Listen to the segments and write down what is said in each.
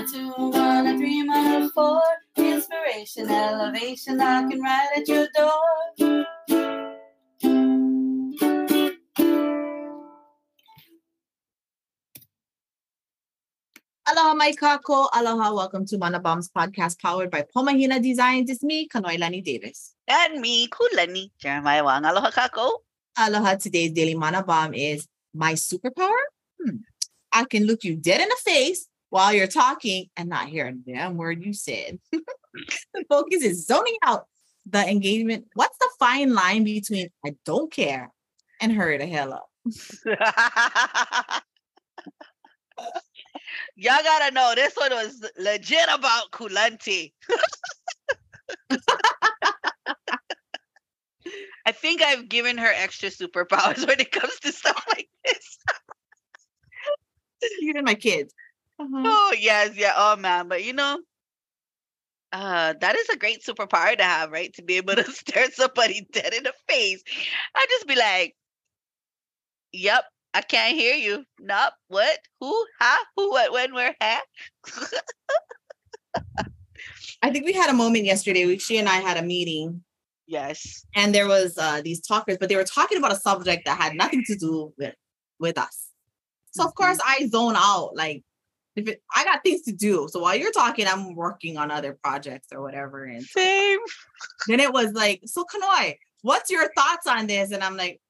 a two, one, a three, one, a four. Inspiration, elevation, knocking right at your door. Aloha mai kako. Aloha. Welcome to Mana Bombs podcast powered by Pomahina Designs. It's me, Kanoilani Davis. And me, Kulani, Jeremiah Wang. Aloha kako. Aloha. Today's daily Mana Bomb is my superpower. Hmm. I can look you dead in the face while you're talking and not hearing a damn word you said. the focus is zoning out the engagement. What's the fine line between I don't care and hurry the hell up? Y'all gotta know this one was legit about Kulani. I think I've given her extra superpowers when it comes to stuff like this. you and my kids. Uh-huh. Oh yes, yeah. Oh man, but you know, uh, that is a great superpower to have, right? To be able to stare somebody dead in the face. I just be like, "Yep, I can't hear you. Nope. What? Who? Huh? Who? What? When? Where? Huh?" I think we had a moment yesterday. We, she and I had a meeting, yes. and there was uh, these talkers, but they were talking about a subject that had nothing to do with with us. So of course I zone out. Like if it, I got things to do, so while you're talking, I'm working on other projects or whatever. And Same. then it was like, so Kanoi, what's your thoughts on this? And I'm like,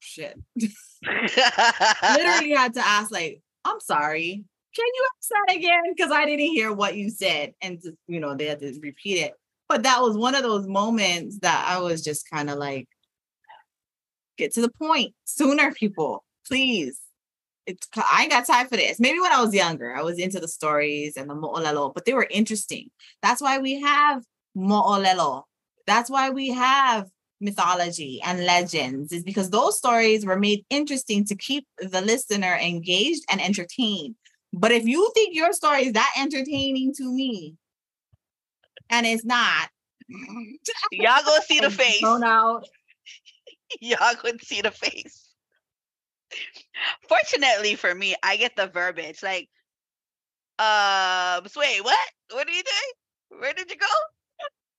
shit. Literally had to ask, like, I'm sorry. Can you ask that again? Because I didn't hear what you said. And just, you know, they had to repeat it. But that was one of those moments that I was just kind of like, get to the point sooner, people, please. It's I ain't got time for this. Maybe when I was younger, I was into the stories and the mo'olelo, but they were interesting. That's why we have mo'olelo. That's why we have mythology and legends, is because those stories were made interesting to keep the listener engaged and entertained. But if you think your story is that entertaining to me, and it's not, Y'all go see the face. Y'all go see the face. Fortunately for me, I get the verbiage. Like, um, so wait, what? What are you doing? Where did you go?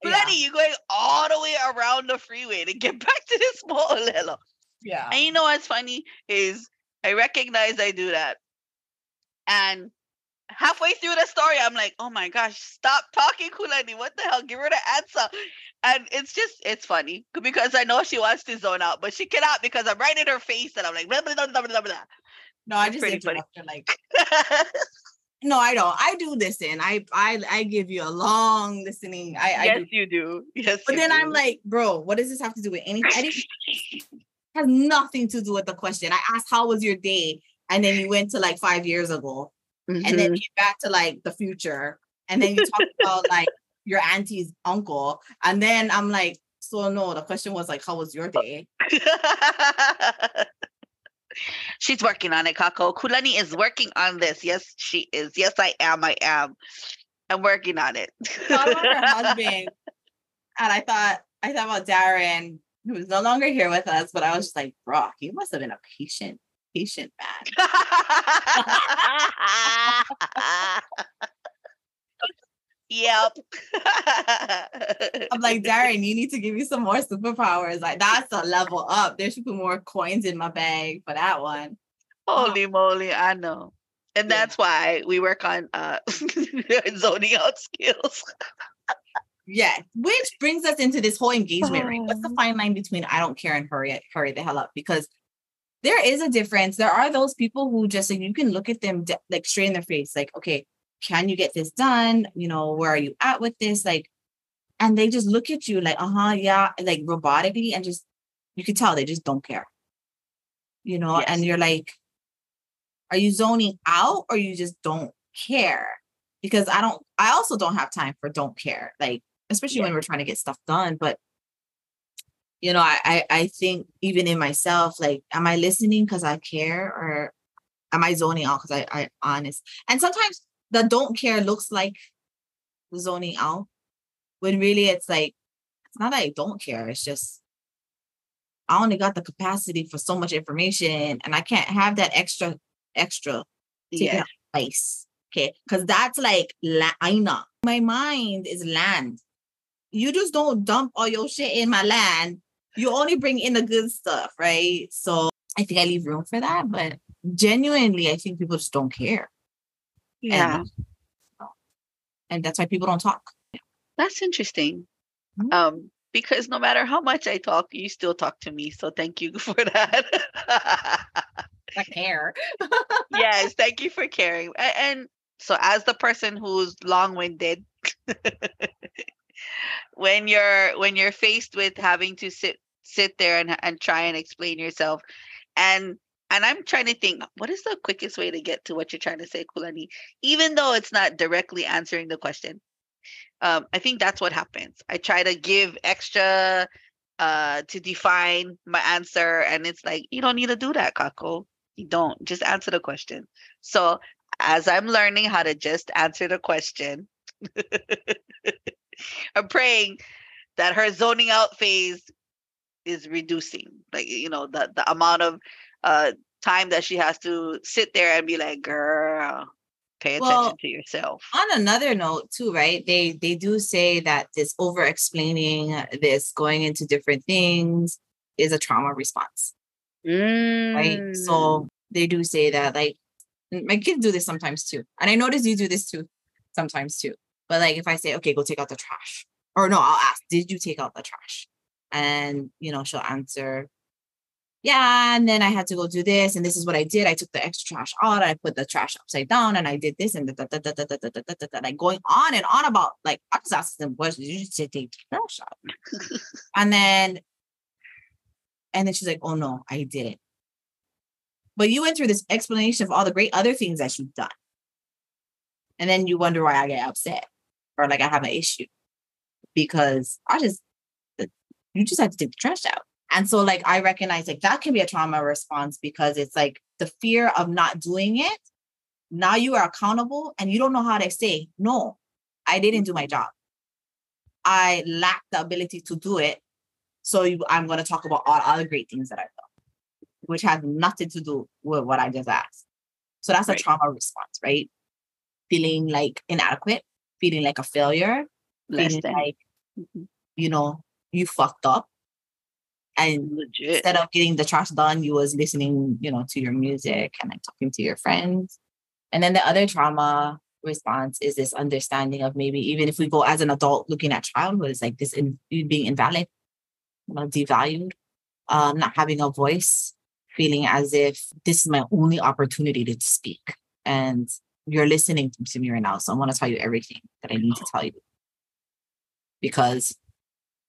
Yeah. Bloody, you going all the way around the freeway to get back to this Mo'olelo. Yeah. And you know what's funny is I recognize I do that. And halfway through the story, I'm like, oh my gosh, stop talking, Kulani. What the hell? Give her the answer. And it's just, it's funny because I know she wants to zone out, but she cannot because I'm right in her face and I'm like, blah, blah, blah, blah, blah, blah. No, I just her like no, I don't. I do listen. I I I give you a long listening. I, I yes, do. you do. Yes. But then I'm like, bro, what does this have to do with anything? I didn't has nothing to do with the question. I asked how was your day? And then you went to like five years ago. And then you back to like the future. And then you talk about like your auntie's uncle. And then I'm like, so no, the question was like, how was your day? She's working on it, Kako. Kulani is working on this. Yes, she is. Yes, I am. I am. I'm working on it. thought about her husband, and I thought I thought about Darren, who's no longer here with us, but I was just like, Brock, he must have been a patient, patient man. yep. I'm like, Darren, you need to give me some more superpowers. Like that's a level up. There should be more coins in my bag for that one. Holy moly, I know. And Yeah. that's why we work on uh zoning out skills. Yeah, which brings us into this whole engagement, right? What's the Oh. fine line between I don't care and hurry it, hurry the hell up? Because there is a difference. There are those people who just like you can look at them de- like straight in their face, like, okay, can you get this done? You know, where are you at with this? Like, and they just look at you like, uh-huh, yeah, like robotically, and just you can tell they just don't care. You know, and you're like, are you zoning out or you just don't care? Because I don't, I also don't have time for don't care. Like, especially when we're trying to get stuff done. But you know, I I, I think even in myself, like, am I listening because I care or am I zoning out because I I honest? And sometimes the don't care looks like zoning out when really it's like it's not that I don't care. It's just I only got the capacity for so much information and I can't have that extra extra Yeah. Okay. Because that's like aina. My mind is land. You just don't dump all your shit in my land. You only bring in the good stuff, right? So I think I leave room for that. But genuinely, I think people just don't care. Yeah. And, and that's why people don't talk. That's interesting. Mhm. Um, because no matter how much I talk, you still talk to me. So thank you for that. I care. yes, thank you for caring. And so as the person who's long-winded, when you're when you're faced with having to sit sit there and and try and explain yourself and and I'm trying to think what is the quickest way to get to what you're trying to say, Kulani, even though it's not directly answering the question. Um, I think that's what happens. I try to give extra uh to define my answer and it's like you don't need to do that, Kako. You don't just answer the question. So as I'm learning how to just answer the question, I'm praying that her zoning out phase is reducing. Like, you know, the, the amount of uh time that she has to sit there and be like, girl, pay attention Well, to yourself. on another note too right they they do say that this over explaining this going into different things is a trauma response Mm. right Mm. so they do say that like my kids do this sometimes too and i notice you do this too sometimes too but like if i say okay go take out the trash or no i'll ask did you take out the trash and you know she'll answer yeah and then i had to go do this and this is what i did i took the extra trash out i put the trash upside down and i did this and da, da, da, da, da, da, da, da, da, like going on and on about like i was asking them questions you just take the trash out and then and then she's like oh no i didn't but you went through this explanation of all the great other things that you've done and then you wonder why i get upset or like i have an issue because i just you just have to take the trash out and so like I recognize like that can be a trauma response because it's like the fear of not doing it. Now you are accountable and you don't know how to say, no, I didn't do my job. I lack the ability to do it. So you, I'm going to talk about all other great things that I've done, which has nothing to do with what I just asked. So that's Right. a trauma response, right? Feeling like inadequate, feeling like a failure, Less feeling than like, Mhm. you know, you fucked up. And legit. instead of getting the trash done, you was listening, you know, to your music and like talking to your friends. And then the other trauma response is this understanding of maybe even if we go as an adult looking at childhood, it's like this in, being invalid, you know, devalued, um, not having a voice, feeling as if this is my only opportunity to speak. And you're listening to me right now. So I want to tell you everything that I need to tell you. Because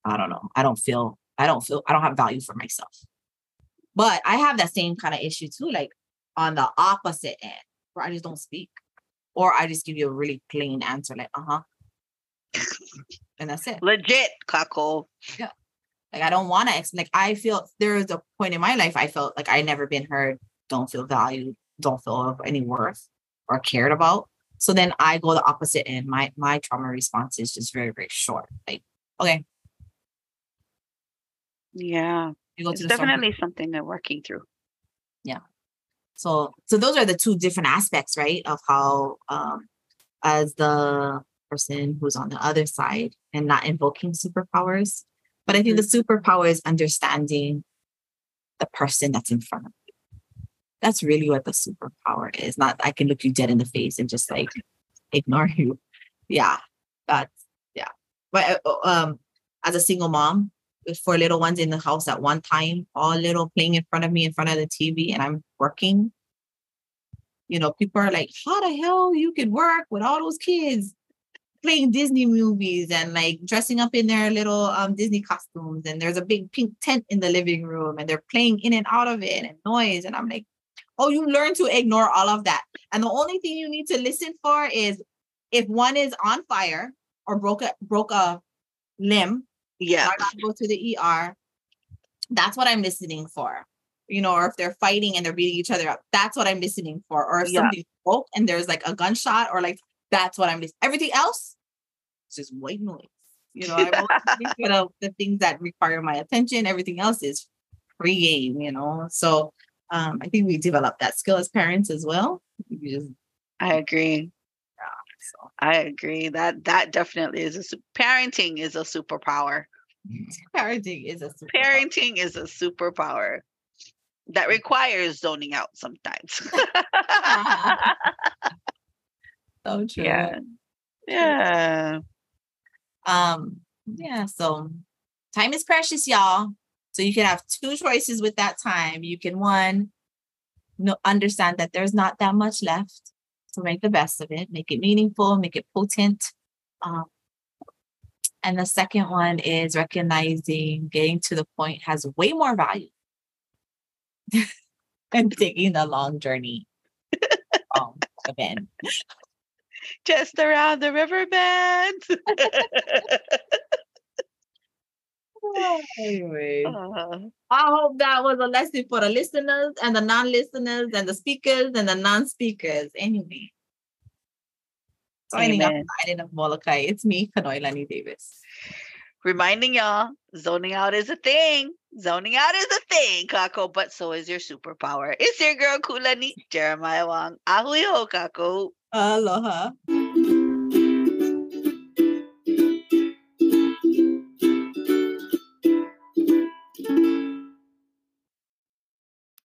I don't know, I don't feel I don't feel I don't have value for myself. But I have that same kind of issue too, like on the opposite end, where I just don't speak. Or I just give you a really plain answer, like, uh-huh. and that's it. legit, Kako. Like I don't want to explain. Like I feel there is a point in my life I felt like I never been heard, don't feel valued, don't feel of any worth or cared about. So then I go the opposite end. My my trauma response is just very, very short. Like, okay, Yeah. It's to the store, definitely something they're working through. Yeah. So so those are the two different aspects, right? Of how um as the person who's on the other side and not invoking superpowers. But I think the superpower is understanding the person that's in front of you. That's really what the superpower is. Not I can look you dead in the face and just like ignore you. Yeah. That's yeah. But uh, um as a single mom four little ones in the house at one time, all little playing in front of me in front of the TV, and I'm working. You know, people are like, how the hell you could work with all those kids playing Disney movies and like dressing up in their little um Disney costumes, and there's a big pink tent in the living room, and they're playing in and out of it and noise. And I'm like, oh, you learn to ignore all of that. And the only thing you need to listen for is if one is on fire or broke a broke a limb Yeah. I go to the ER. That's what I'm listening for. You know, or if they're fighting and they're beating each other up, that's what I'm listening for. Or if Yeah. something broke and there's like a gunshot, or like that's what I'm listening. Everything else, it's just white noise. You know, always looking for the, the things that require my attention. Everything else is free game. You know, so um, I think we develop that skill as parents as well. You just I agree. So I agree that that definitely is a su- parenting is a superpower. Mm-hmm. parenting is a super Parenting is a superpower that mm. requires zoning out sometimes. Uh-huh. so true. yeah. Yeah. Um, yeah, so time is precious, y'all. So you can have two choices with that time. You can one no, understand that there's not that much left. So make the best of it, make it meaningful, make it potent. Um, and the second one is recognizing getting to the point has way more value than taking the long journey um, event. Just around the river bend. Anyway. Uh, I hope that was a lesson for the listeners and the non-listeners and the speakers and the non-speakers. Anyway. Signing off Amen. the island of Molokai. It's me, Kanoilani Davis. reminding y'all, zoning out is a thing. Zoning out is a thing, Kako, but so is your superpower. It's your girl Kulani, Jeremiah Wong. Ahui ho, Kako. Aloha.